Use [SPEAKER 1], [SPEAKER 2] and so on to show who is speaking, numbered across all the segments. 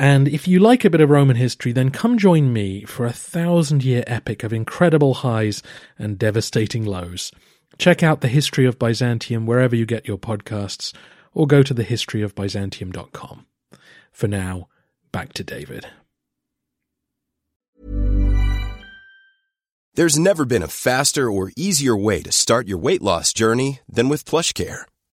[SPEAKER 1] and if you like a bit of Roman history, then come join me for a thousand year epic of incredible highs and devastating lows. Check out the history of Byzantium wherever you get your podcasts, or go to thehistoryofbyzantium.com. For now, back to David.
[SPEAKER 2] There's never been a faster or easier way to start your weight loss journey than with PlushCare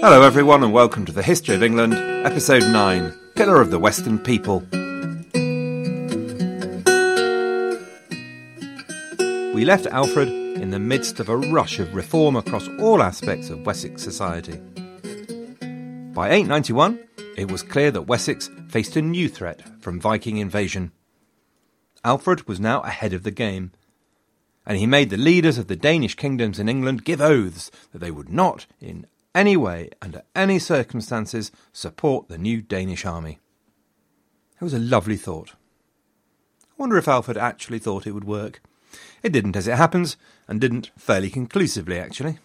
[SPEAKER 3] Hello, everyone, and welcome to the History of England, Episode 9 Pillar of the Western People. We left Alfred in the midst of a rush of reform across all aspects of Wessex society. By 891, it was clear that Wessex faced a new threat from Viking invasion. Alfred was now ahead of the game, and he made the leaders of the Danish kingdoms in England give oaths that they would not, in any way, under any circumstances, support the new Danish army. It was a lovely thought. I wonder if Alfred actually thought it would work. It didn't, as it happens, and didn't fairly conclusively, actually.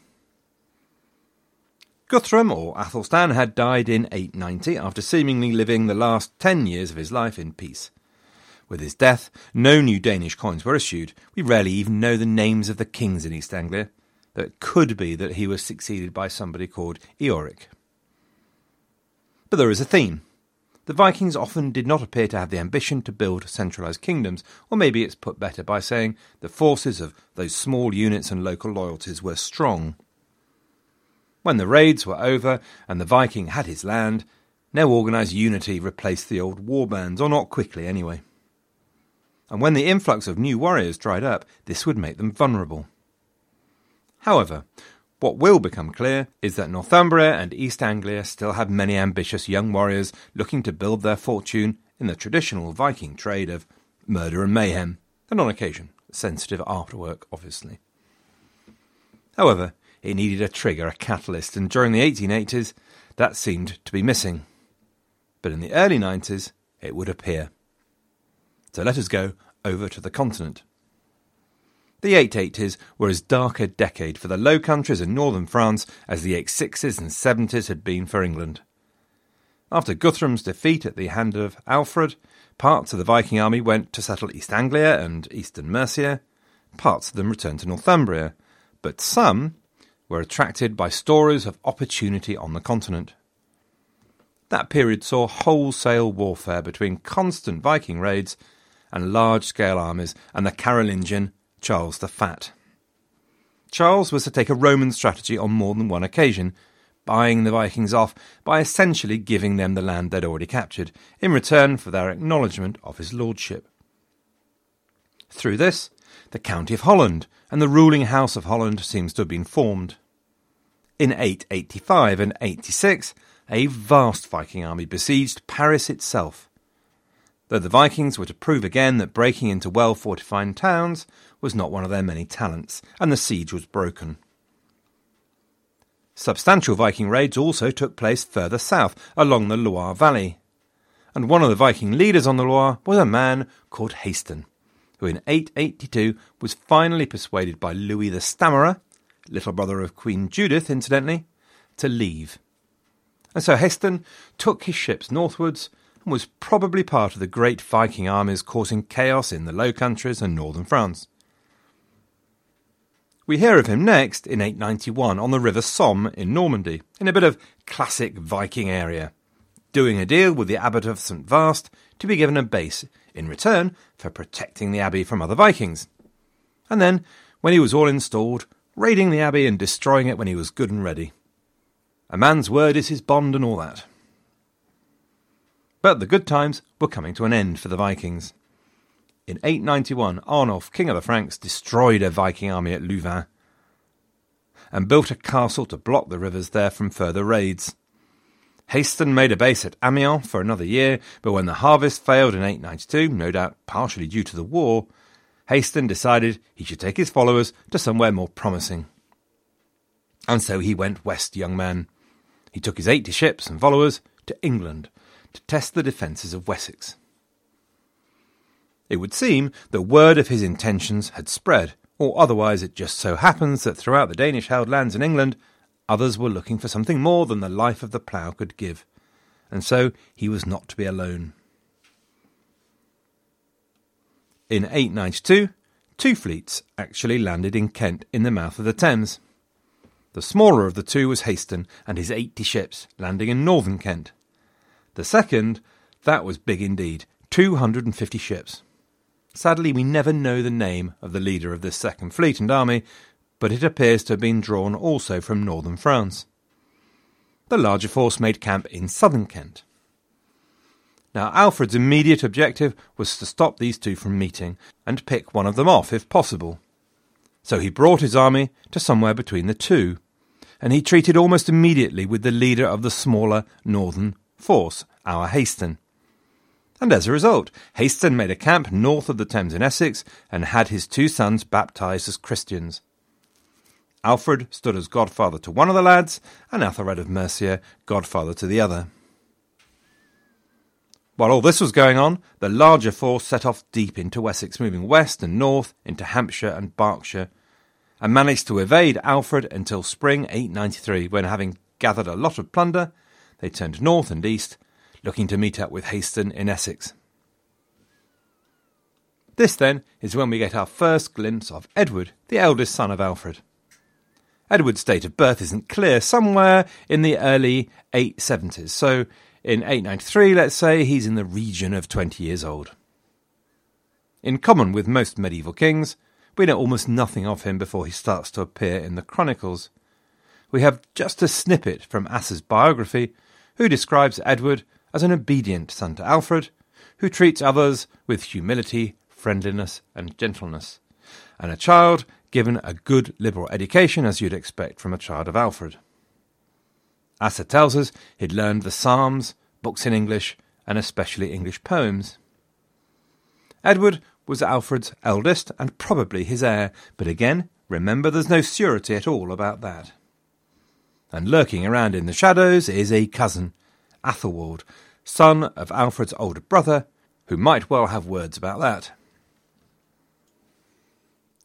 [SPEAKER 3] Guthrum, or Athelstan, had died in 890 after seemingly living the last ten years of his life in peace. With his death, no new Danish coins were issued. We rarely even know the names of the kings in East Anglia, that could be that he was succeeded by somebody called Eoric. But there is a theme. The Vikings often did not appear to have the ambition to build centralised kingdoms, or maybe it's put better by saying the forces of those small units and local loyalties were strong. When the raids were over and the Viking had his land, no organised unity replaced the old war bands, or not quickly anyway. And when the influx of new warriors dried up, this would make them vulnerable. However, what will become clear is that Northumbria and East Anglia still have many ambitious young warriors looking to build their fortune in the traditional Viking trade of murder and mayhem, and on occasion, sensitive afterwork, obviously. However, it needed a trigger, a catalyst, and during the 1880s, that seemed to be missing. But in the early 90s, it would appear. So let us go over to the continent. The 880s were as dark a decade for the Low Countries and northern France as the 860s and 70s had been for England. After Guthrum's defeat at the hand of Alfred, parts of the Viking army went to settle East Anglia and eastern Mercia, parts of them returned to Northumbria, but some were attracted by stories of opportunity on the continent. That period saw wholesale warfare between constant Viking raids and large scale armies and the Carolingian Charles the Fat. Charles was to take a Roman strategy on more than one occasion, buying the Vikings off by essentially giving them the land they'd already captured, in return for their acknowledgement of his lordship. Through this, the County of Holland and the ruling House of Holland seems to have been formed. In 885 and 86, a vast Viking army besieged Paris itself. Though the Vikings were to prove again that breaking into well fortified towns was not one of their many talents, and the siege was broken. Substantial Viking raids also took place further south, along the Loire Valley. and one of the Viking leaders on the Loire was a man called Haston, who in 882 was finally persuaded by Louis the Stammerer, little brother of Queen Judith, incidentally, to leave. And so Haston took his ships northwards and was probably part of the great Viking armies causing chaos in the Low Countries and northern France. We hear of him next in 891 on the River Somme in Normandy, in a bit of classic Viking area, doing a deal with the abbot of St. Vaast to be given a base in return for protecting the abbey from other Vikings. And then, when he was all installed, raiding the abbey and destroying it when he was good and ready. A man's word is his bond and all that. But the good times were coming to an end for the Vikings. In 891, Arnulf, king of the Franks, destroyed a Viking army at Louvain and built a castle to block the rivers there from further raids. Haston made a base at Amiens for another year, but when the harvest failed in 892, no doubt partially due to the war, Haston decided he should take his followers to somewhere more promising. And so he went west, young man. He took his eighty ships and followers to England to test the defences of Wessex. It would seem that word of his intentions had spread, or otherwise it just so happens that throughout the Danish held lands in England, others were looking for something more than the life of the plough could give, and so he was not to be alone. In 892, two fleets actually landed in Kent in the mouth of the Thames. The smaller of the two was Haston and his 80 ships, landing in northern Kent. The second, that was big indeed, 250 ships. Sadly, we never know the name of the leader of this second fleet and army, but it appears to have been drawn also from northern France. The larger force made camp in southern Kent. Now, Alfred's immediate objective was to stop these two from meeting and pick one of them off if possible. So he brought his army to somewhere between the two, and he treated almost immediately with the leader of the smaller northern force, our Haston. And as a result, Haston made a camp north of the Thames in Essex and had his two sons baptized as Christians. Alfred stood as godfather to one of the lads, and Athelred of Mercia godfather to the other. While all this was going on, the larger force set off deep into Wessex, moving west and north into Hampshire and Berkshire, and managed to evade Alfred until spring 893, when, having gathered a lot of plunder, they turned north and east, looking to meet up with Haston in Essex. This, then, is when we get our first glimpse of Edward, the eldest son of Alfred. Edward's date of birth isn't clear, somewhere in the early 870s, so in 893, let's say, he's in the region of 20 years old. In common with most medieval kings, we know almost nothing of him before he starts to appear in the chronicles. We have just a snippet from Asser's biography, who describes Edward as an obedient son to Alfred, who treats others with humility, friendliness, and gentleness, and a child given a good liberal education as you'd expect from a child of Alfred. Asser tells us he'd learned the Psalms, books in English, and especially English poems. Edward was Alfred's eldest and probably his heir, but again, remember there's no surety at all about that. And lurking around in the shadows is a cousin, Athelwald, son of Alfred's older brother, who might well have words about that.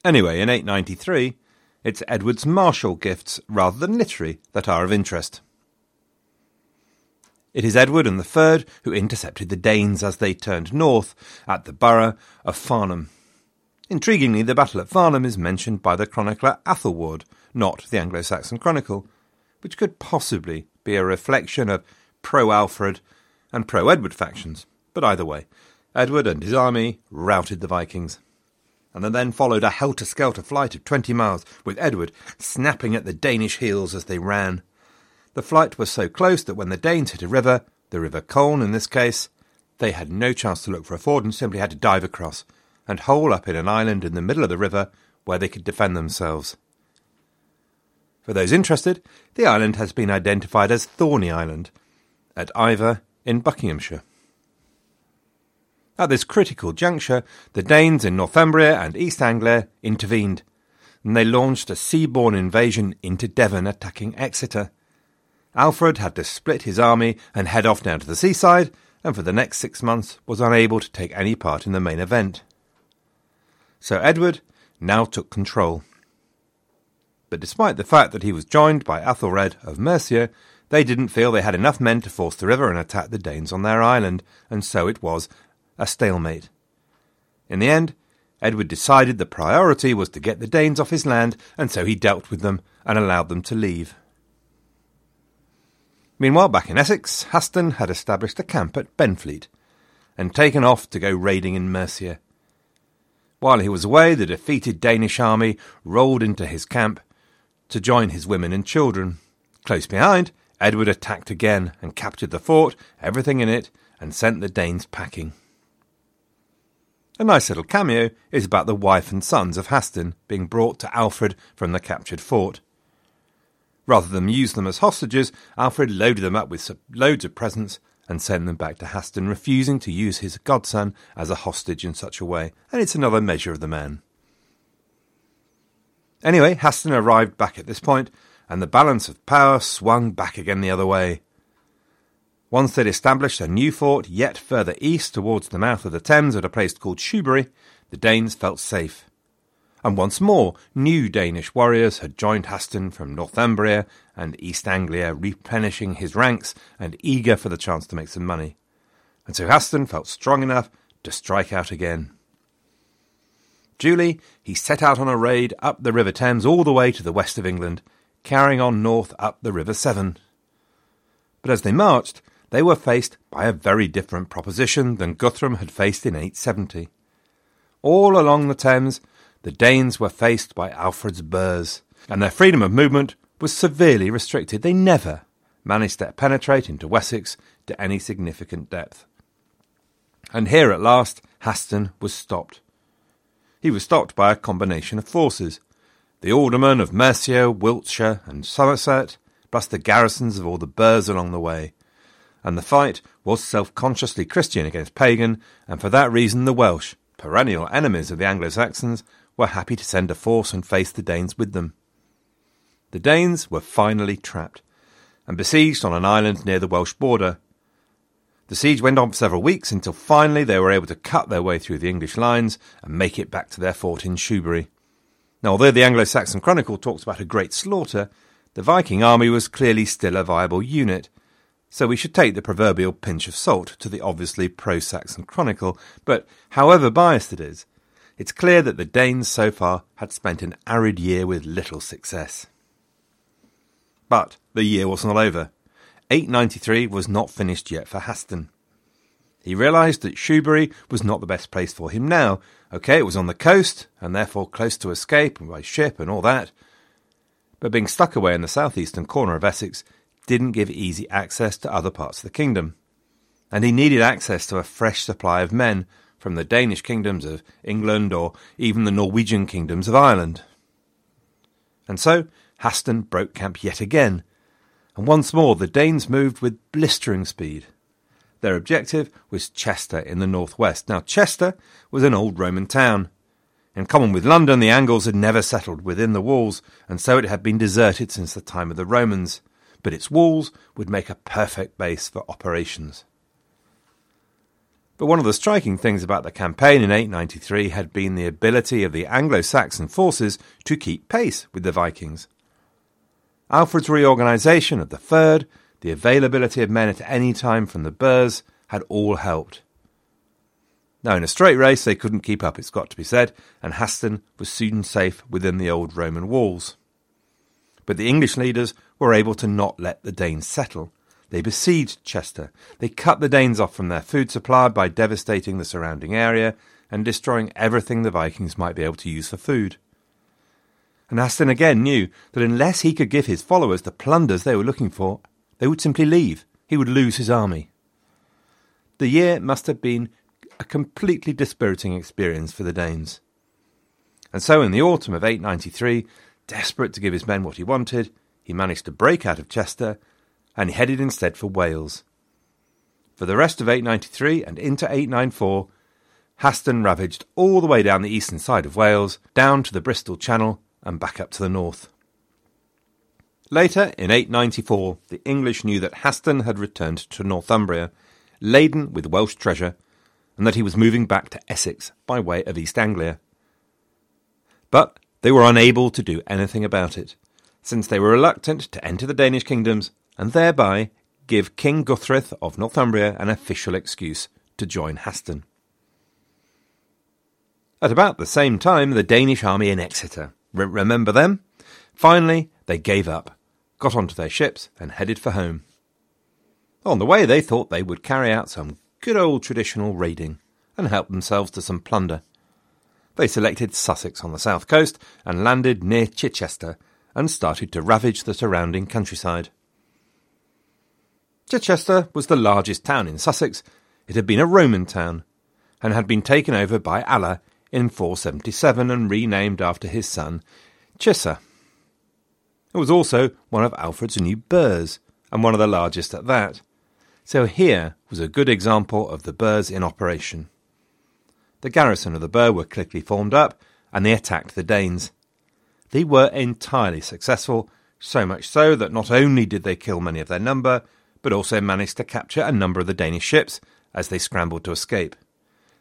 [SPEAKER 3] Anyway, in 893, it's Edward's martial gifts rather than literary that are of interest. It is Edward and the Third who intercepted the Danes as they turned north at the borough of Farnham. Intriguingly, the battle at Farnham is mentioned by the chronicler Athelward, not the Anglo Saxon Chronicle, which could possibly be a reflection of pro Alfred and pro Edward factions. But either way, Edward and his army routed the Vikings. And then followed a helter skelter flight of twenty miles, with Edward snapping at the Danish heels as they ran. The flight was so close that when the Danes hit a river, the River Colne in this case, they had no chance to look for a ford and simply had to dive across and hole up in an island in the middle of the river where they could defend themselves. For those interested, the island has been identified as Thorney Island at Iver in Buckinghamshire. At this critical juncture, the Danes in Northumbria and East Anglia intervened, and they launched a sea-borne invasion into Devon, attacking Exeter. Alfred had to split his army and head off down to the seaside, and for the next six months was unable to take any part in the main event. So Edward now took control. But despite the fact that he was joined by Athelred of Mercia, they didn't feel they had enough men to force the river and attack the Danes on their island, and so it was a stalemate. In the end, Edward decided the priority was to get the Danes off his land, and so he dealt with them and allowed them to leave. Meanwhile, back in Essex, Haston had established a camp at Benfleet and taken off to go raiding in Mercia. While he was away, the defeated Danish army rolled into his camp to join his women and children. Close behind, Edward attacked again and captured the fort, everything in it, and sent the Danes packing. A nice little cameo is about the wife and sons of Haston being brought to Alfred from the captured fort. Rather than use them as hostages, Alfred loaded them up with loads of presents and sent them back to Haston, refusing to use his godson as a hostage in such a way, and it's another measure of the man. Anyway, Haston arrived back at this point, and the balance of power swung back again the other way. Once they'd established a new fort yet further east towards the mouth of the Thames at a place called Shoebury, the Danes felt safe. And once more, new Danish warriors had joined Haston from Northumbria and East Anglia, replenishing his ranks and eager for the chance to make some money. And so Haston felt strong enough to strike out again. Duly, he set out on a raid up the River Thames all the way to the west of England, carrying on north up the River Severn. But as they marched, they were faced by a very different proposition than Guthrum had faced in 870. All along the Thames, the Danes were faced by Alfred's burhs, and their freedom of movement was severely restricted. They never managed to penetrate into Wessex to any significant depth. And here at last, Haston was stopped. He was stopped by a combination of forces the aldermen of Mercia, Wiltshire, and Somerset, plus the garrisons of all the burhs along the way and the fight was self-consciously Christian against pagan, and for that reason the Welsh, perennial enemies of the Anglo-Saxons, were happy to send a force and face the Danes with them. The Danes were finally trapped, and besieged on an island near the Welsh border. The siege went on for several weeks until finally they were able to cut their way through the English lines and make it back to their fort in Shoebury. Now, although the Anglo Saxon Chronicle talks about a great slaughter, the Viking army was clearly still a viable unit, so we should take the proverbial pinch of salt to the obviously pro Saxon chronicle, but however biased it is, it's clear that the Danes so far had spent an arid year with little success. But the year was not over. 893 was not finished yet for Haston. He realised that Shoebury was not the best place for him now. Okay, it was on the coast, and therefore close to escape and by ship and all that. But being stuck away in the southeastern corner of Essex didn't give easy access to other parts of the kingdom. And he needed access to a fresh supply of men from the Danish kingdoms of England or even the Norwegian kingdoms of Ireland. And so Haston broke camp yet again, and once more the Danes moved with blistering speed. Their objective was Chester in the northwest. Now, Chester was an old Roman town. In common with London, the Angles had never settled within the walls, and so it had been deserted since the time of the Romans but its walls would make a perfect base for operations. But one of the striking things about the campaign in 893 had been the ability of the Anglo Saxon forces to keep pace with the Vikings. Alfred's reorganisation of the fyrd, the availability of men at any time from the burhs, had all helped. Now, in a straight race, they couldn't keep up, it's got to be said, and Haston was soon safe within the old Roman walls. But the English leaders were able to not let the Danes settle. They besieged Chester. They cut the Danes off from their food supply by devastating the surrounding area and destroying everything the Vikings might be able to use for food. And Haston again knew that unless he could give his followers the plunders they were looking for, they would simply leave. He would lose his army. The year must have been a completely dispiriting experience for the Danes. And so in the autumn of 893, Desperate to give his men what he wanted, he managed to break out of Chester and headed instead for Wales. For the rest of 893 and into 894, Haston ravaged all the way down the eastern side of Wales, down to the Bristol Channel, and back up to the north. Later, in 894, the English knew that Haston had returned to Northumbria, laden with Welsh treasure, and that he was moving back to Essex by way of East Anglia. But they were unable to do anything about it, since they were reluctant to enter the Danish kingdoms and thereby give King Guthrith of Northumbria an official excuse to join Haston. At about the same time, the Danish army in Exeter. Remember them? Finally, they gave up, got onto their ships, and headed for home. On the way, they thought they would carry out some good old traditional raiding and help themselves to some plunder. They selected Sussex on the south coast and landed near Chichester and started to ravage the surrounding countryside. Chichester was the largest town in Sussex. It had been a Roman town and had been taken over by Alla in 477 and renamed after his son Chissa. It was also one of Alfred's new burhs, and one of the largest at that. So here was a good example of the burhs in operation. The garrison of the burh were quickly formed up, and they attacked the Danes. They were entirely successful, so much so that not only did they kill many of their number, but also managed to capture a number of the Danish ships as they scrambled to escape.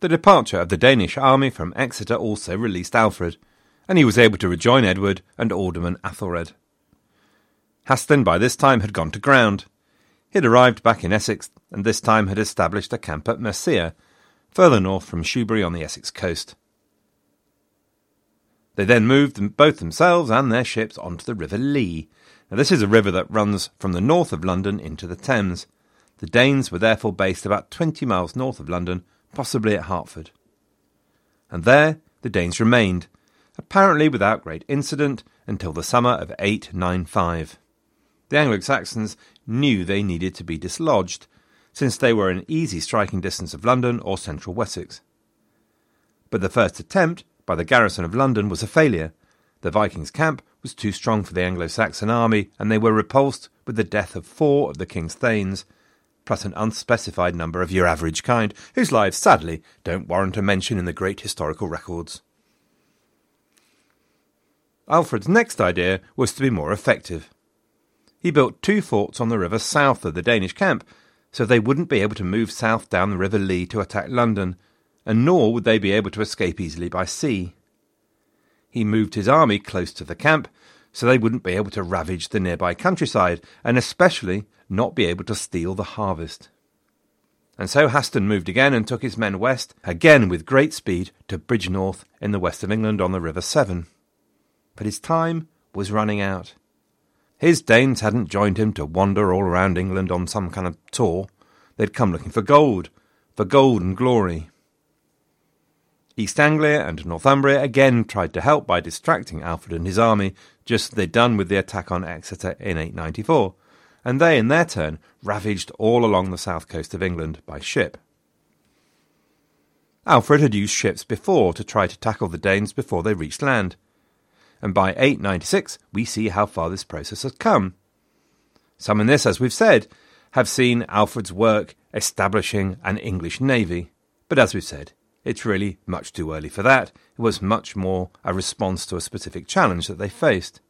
[SPEAKER 3] The departure of the Danish army from Exeter also released Alfred, and he was able to rejoin Edward and Alderman Athelred. Haston by this time had gone to ground. He had arrived back in Essex, and this time had established a camp at Mersea, further north from Shoebury on the Essex coast. They then moved both themselves and their ships onto the River Lee. Now, this is a river that runs from the north of London into the Thames. The Danes were therefore based about 20 miles north of London possibly at Hertford. And there the Danes remained, apparently without great incident, until the summer of 895. The Anglo Saxons knew they needed to be dislodged, since they were in easy striking distance of London or central Wessex. But the first attempt by the garrison of London was a failure. The Vikings' camp was too strong for the Anglo Saxon army, and they were repulsed with the death of four of the king's thanes plus an unspecified number of your average kind, whose lives sadly don't warrant a mention in the great historical records. Alfred's next idea was to be more effective. He built two forts on the river south of the Danish camp, so they wouldn't be able to move south down the River Lee to attack London, and nor would they be able to escape easily by sea. He moved his army close to the camp, so they wouldn't be able to ravage the nearby countryside, and especially not be able to steal the harvest. And so Haston moved again and took his men west, again with great speed, to Bridgnorth in the west of England on the River Severn. But his time was running out. His Danes hadn't joined him to wander all around England on some kind of tour. They'd come looking for gold, for gold and glory. East Anglia and Northumbria again tried to help by distracting Alfred and his army, just as they'd done with the attack on Exeter in 894 and they, in their turn, ravaged all along the south coast of England by ship. Alfred had used ships before to try to tackle the Danes before they reached land, and by 896 we see how far this process has come. Some in this, as we've said, have seen Alfred's work establishing an English navy. But as we've said, it's really much too early for that. It was much more a response to a specific challenge that they faced.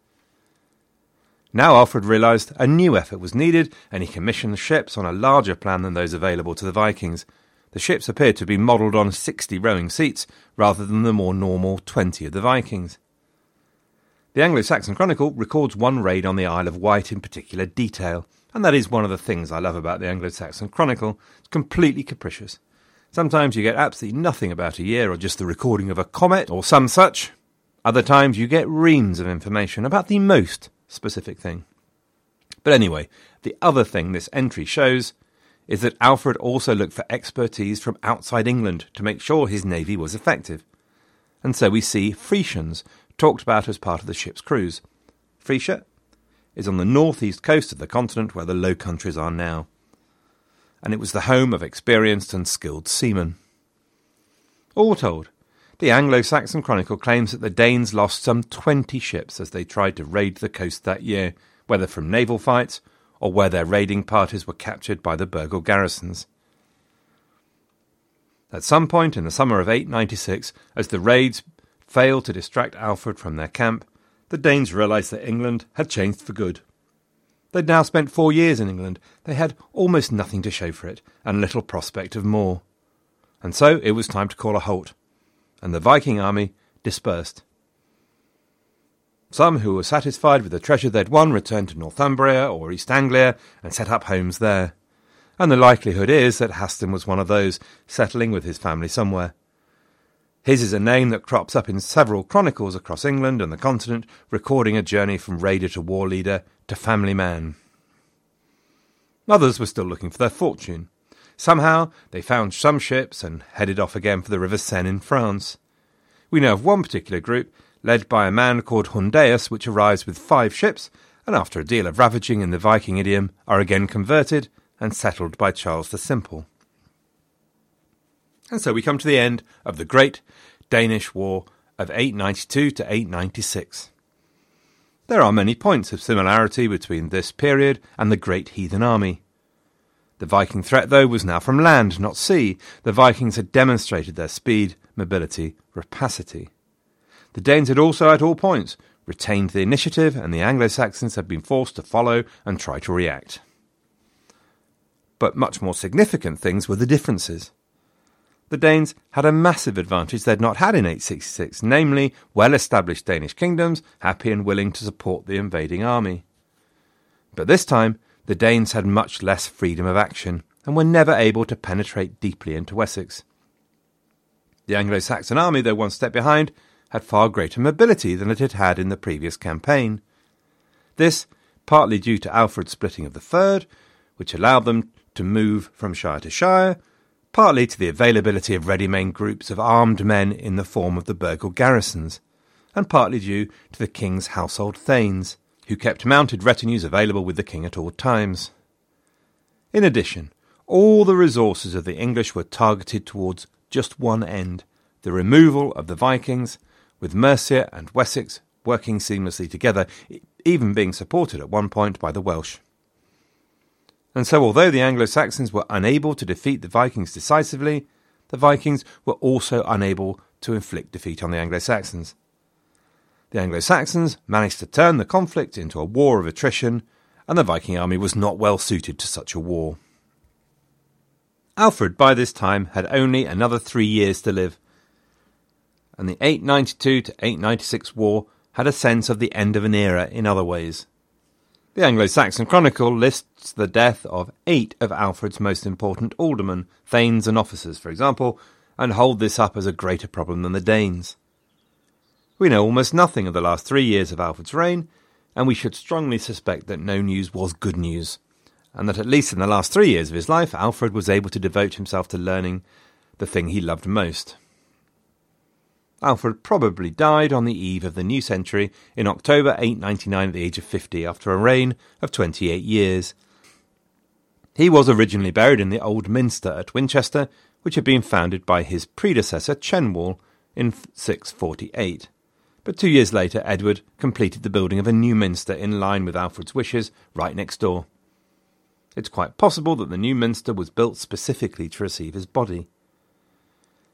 [SPEAKER 3] Now Alfred realised a new effort was needed, and he commissioned ships on a larger plan than those available to the Vikings. The ships appeared to be modelled on 60 rowing seats, rather than the more normal 20 of the Vikings. The Anglo Saxon Chronicle records one raid on the Isle of Wight in particular detail, and that is one of the things I love about the Anglo Saxon Chronicle. It's completely capricious. Sometimes you get absolutely nothing about a year or just the recording of a comet or some such. Other times you get reams of information about the most specific thing. But anyway, the other thing this entry shows is that Alfred also looked for expertise from outside England to make sure his navy was effective. And so we see Frisians talked about as part of the ship's crews. Frisia is on the northeast coast of the continent where the Low Countries are now, and it was the home of experienced and skilled seamen. All told, the Anglo Saxon Chronicle claims that the Danes lost some 20 ships as they tried to raid the coast that year, whether from naval fights or where their raiding parties were captured by the burghal garrisons. At some point in the summer of 896, as the raids failed to distract Alfred from their camp, the Danes realised that England had changed for good. They'd now spent four years in England. They had almost nothing to show for it, and little prospect of more. And so it was time to call a halt, and the Viking army dispersed. Some who were satisfied with the treasure they'd won returned to Northumbria or East Anglia and set up homes there. And the likelihood is that Haston was one of those, settling with his family somewhere. His is a name that crops up in several chronicles across England and the continent, recording a journey from raider to war leader to family man. Others were still looking for their fortune. Somehow they found some ships and headed off again for the River Seine in France. We know of one particular group, led by a man called Hundaeus, which arrives with five ships, and after a deal of ravaging in the Viking idiom, are again converted and settled by Charles the Simple. And so we come to the end of the Great Danish War of 892 to 896. There are many points of similarity between this period and the Great Heathen Army. The Viking threat, though, was now from land, not sea. The Vikings had demonstrated their speed, mobility, rapacity. The Danes had also, at all points, retained the initiative, and the Anglo Saxons had been forced to follow and try to react. But much more significant things were the differences the Danes had a massive advantage they'd not had in 866, namely well established Danish kingdoms, happy and willing to support the invading army. But this time, the Danes had much less freedom of action and were never able to penetrate deeply into Wessex. The Anglo Saxon army, though one step behind, had far greater mobility than it had had in the previous campaign. This, partly due to Alfred's splitting of the fyrd, which allowed them to move from shire to shire, partly to the availability of ready-made groups of armed men in the form of the burghal garrisons, and partly due to the king's household thanes, who kept mounted retinues available with the king at all times. In addition, all the resources of the English were targeted towards just one end the removal of the Vikings, with Mercia and Wessex working seamlessly together, even being supported at one point by the Welsh. And so, although the Anglo Saxons were unable to defeat the Vikings decisively, the Vikings were also unable to inflict defeat on the Anglo Saxons. The Anglo Saxons managed to turn the conflict into a war of attrition, and the Viking army was not well suited to such a war. Alfred, by this time, had only another three years to live, and the 892 to 896 war had a sense of the end of an era in other ways. The Anglo Saxon Chronicle lists the death of eight of Alfred's most important aldermen, thanes, and officers, for example, and hold this up as a greater problem than the Danes. We know almost nothing of the last three years of Alfred's reign, and we should strongly suspect that no news was good news, and that at least in the last three years of his life, Alfred was able to devote himself to learning the thing he loved most Alfred probably died on the eve of the new century in October 899 at the age of 50 after a reign of 28 years. He was originally buried in the Old Minster at Winchester, which had been founded by his predecessor Cenwalh in 648. But two years later, Edward completed the building of a new minster in line with Alfred's wishes right next door. It's quite possible that the new minster was built specifically to receive his body.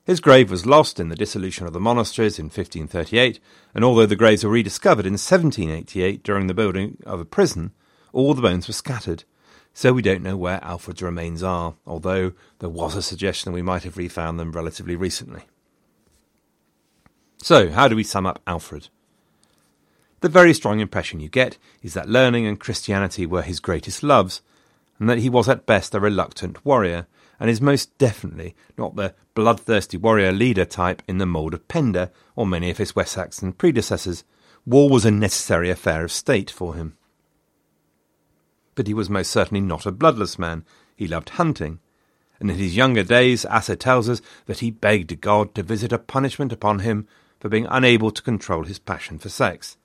[SPEAKER 3] His grave was lost in the dissolution of the monasteries in 1538, and although the graves were rediscovered in 1788 during the building of a prison, all the bones were scattered, so we don't know where Alfred's remains are, although there was a suggestion we might have refound them relatively recently. So, how do we sum up Alfred? The very strong impression you get is that learning and Christianity were his greatest loves, and that he was at best a reluctant warrior, and is most definitely not the bloodthirsty warrior leader type in the mould of Penda or many of his West Saxon predecessors. War was a necessary affair of state for him. But he was most certainly not a bloodless man. He loved hunting, and in his younger days Asser tells us that he begged God to visit a punishment upon him for being unable to control his passion for sex.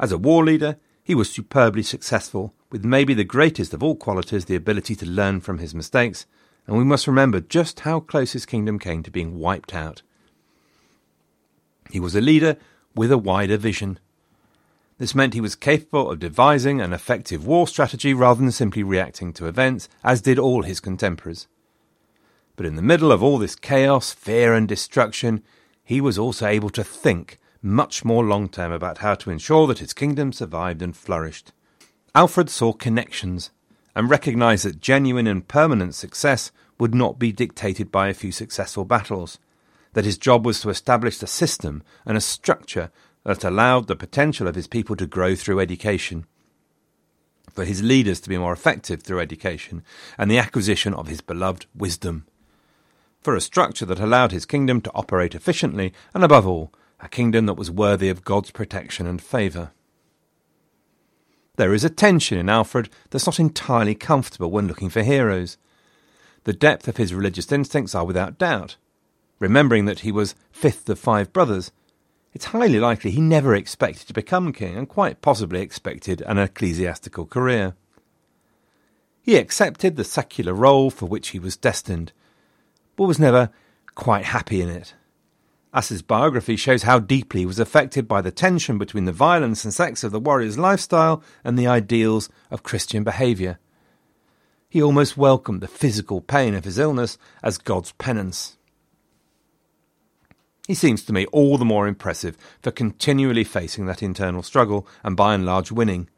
[SPEAKER 3] As a war leader, he was superbly successful, with maybe the greatest of all qualities the ability to learn from his mistakes, and we must remember just how close his kingdom came to being wiped out. He was a leader with a wider vision. This meant he was capable of devising an effective war strategy rather than simply reacting to events, as did all his contemporaries. But in the middle of all this chaos, fear, and destruction, he was also able to think much more long term about how to ensure that his kingdom survived and flourished. Alfred saw connections and recognized that genuine and permanent success would not be dictated by a few successful battles, that his job was to establish a system and a structure that allowed the potential of his people to grow through education, for his leaders to be more effective through education, and the acquisition of his beloved wisdom, for a structure that allowed his kingdom to operate efficiently, and above all, a kingdom that was worthy of God's protection and favour. There is a tension in Alfred that's not entirely comfortable when looking for heroes. The depth of his religious instincts are without doubt. Remembering that he was fifth of five brothers, it's highly likely he never expected to become king and quite possibly expected an ecclesiastical career. He accepted the secular role for which he was destined, but was never quite happy in it. Asser's biography shows how deeply he was affected by the tension between the violence and sex of the warrior's lifestyle and the ideals of Christian behaviour. He almost welcomed the physical pain of his illness as God's penance. He seems to me all the more impressive for continually facing that internal struggle and by and large winning.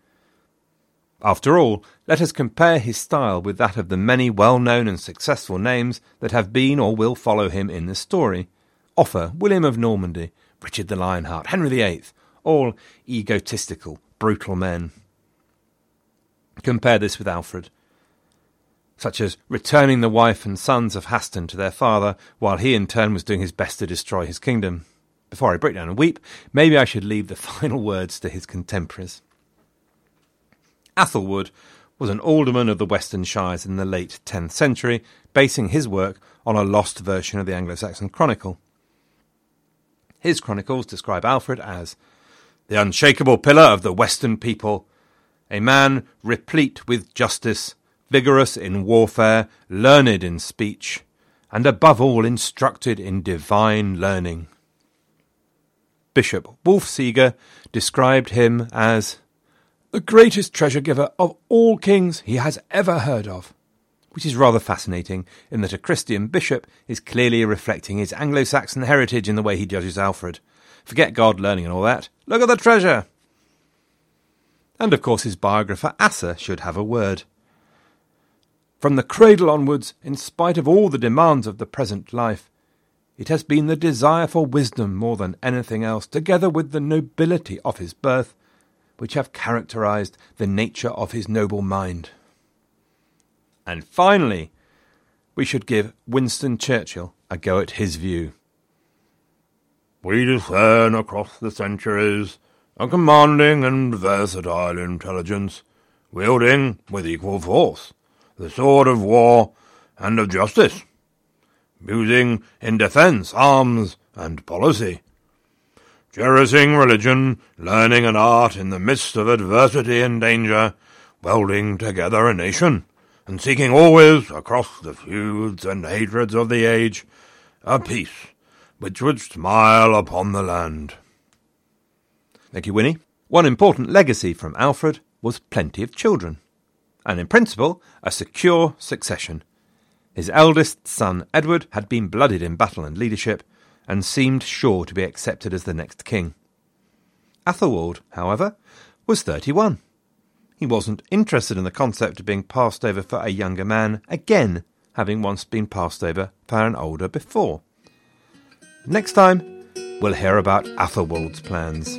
[SPEAKER 3] After all, let us compare his style with that of the many well known and successful names that have been or will follow him in this story. Offa, William of Normandy, Richard the Lionheart, Henry VIII, all egotistical, brutal men. Compare this with Alfred, such as returning the wife and sons of Haston to their father, while he in turn was doing his best to destroy his kingdom. Before I break down and weep, maybe I should leave the final words to his contemporaries. Athelward was an alderman of the Western Shires in the late 10th century, basing his work on a lost version of the Anglo Saxon Chronicle. His chronicles describe Alfred as the unshakable pillar of the Western people, a man replete with justice, vigorous in warfare, learned in speech, and above all instructed in divine learning. Bishop Wulfsige described him as the greatest treasure giver of all kings he has ever heard of which is rather fascinating in that a Christian bishop is clearly reflecting his Anglo Saxon heritage in the way he judges Alfred. Forget God learning and all that. Look at the treasure! And of course, his biographer Asser should have a word. From the cradle onwards, in spite of all the demands of the present life, it has been the desire for wisdom more than anything else, together with the nobility of his birth, which have characterized the nature of his noble mind. And finally, we should give Winston Churchill a go at his view.
[SPEAKER 4] We discern across the centuries a commanding and versatile intelligence, wielding with equal force the sword of war and of justice, using in defence, arms, and policy, cherishing religion, learning and art in the midst of adversity and danger, welding together a nation and seeking always, across the feuds and hatreds of the age, a peace which would smile upon the land.
[SPEAKER 3] Thank you, Winnie. One important legacy from Alfred was plenty of children. and in principle, a secure succession. His eldest son, Edward, had been blooded in battle and leadership, and seemed sure to be accepted as the next king. Athelwold, however, was 31. He wasn't interested in the concept of being passed over for a younger man, again, having once been passed over for an older before. Next time, we'll hear about Athelwold's plans.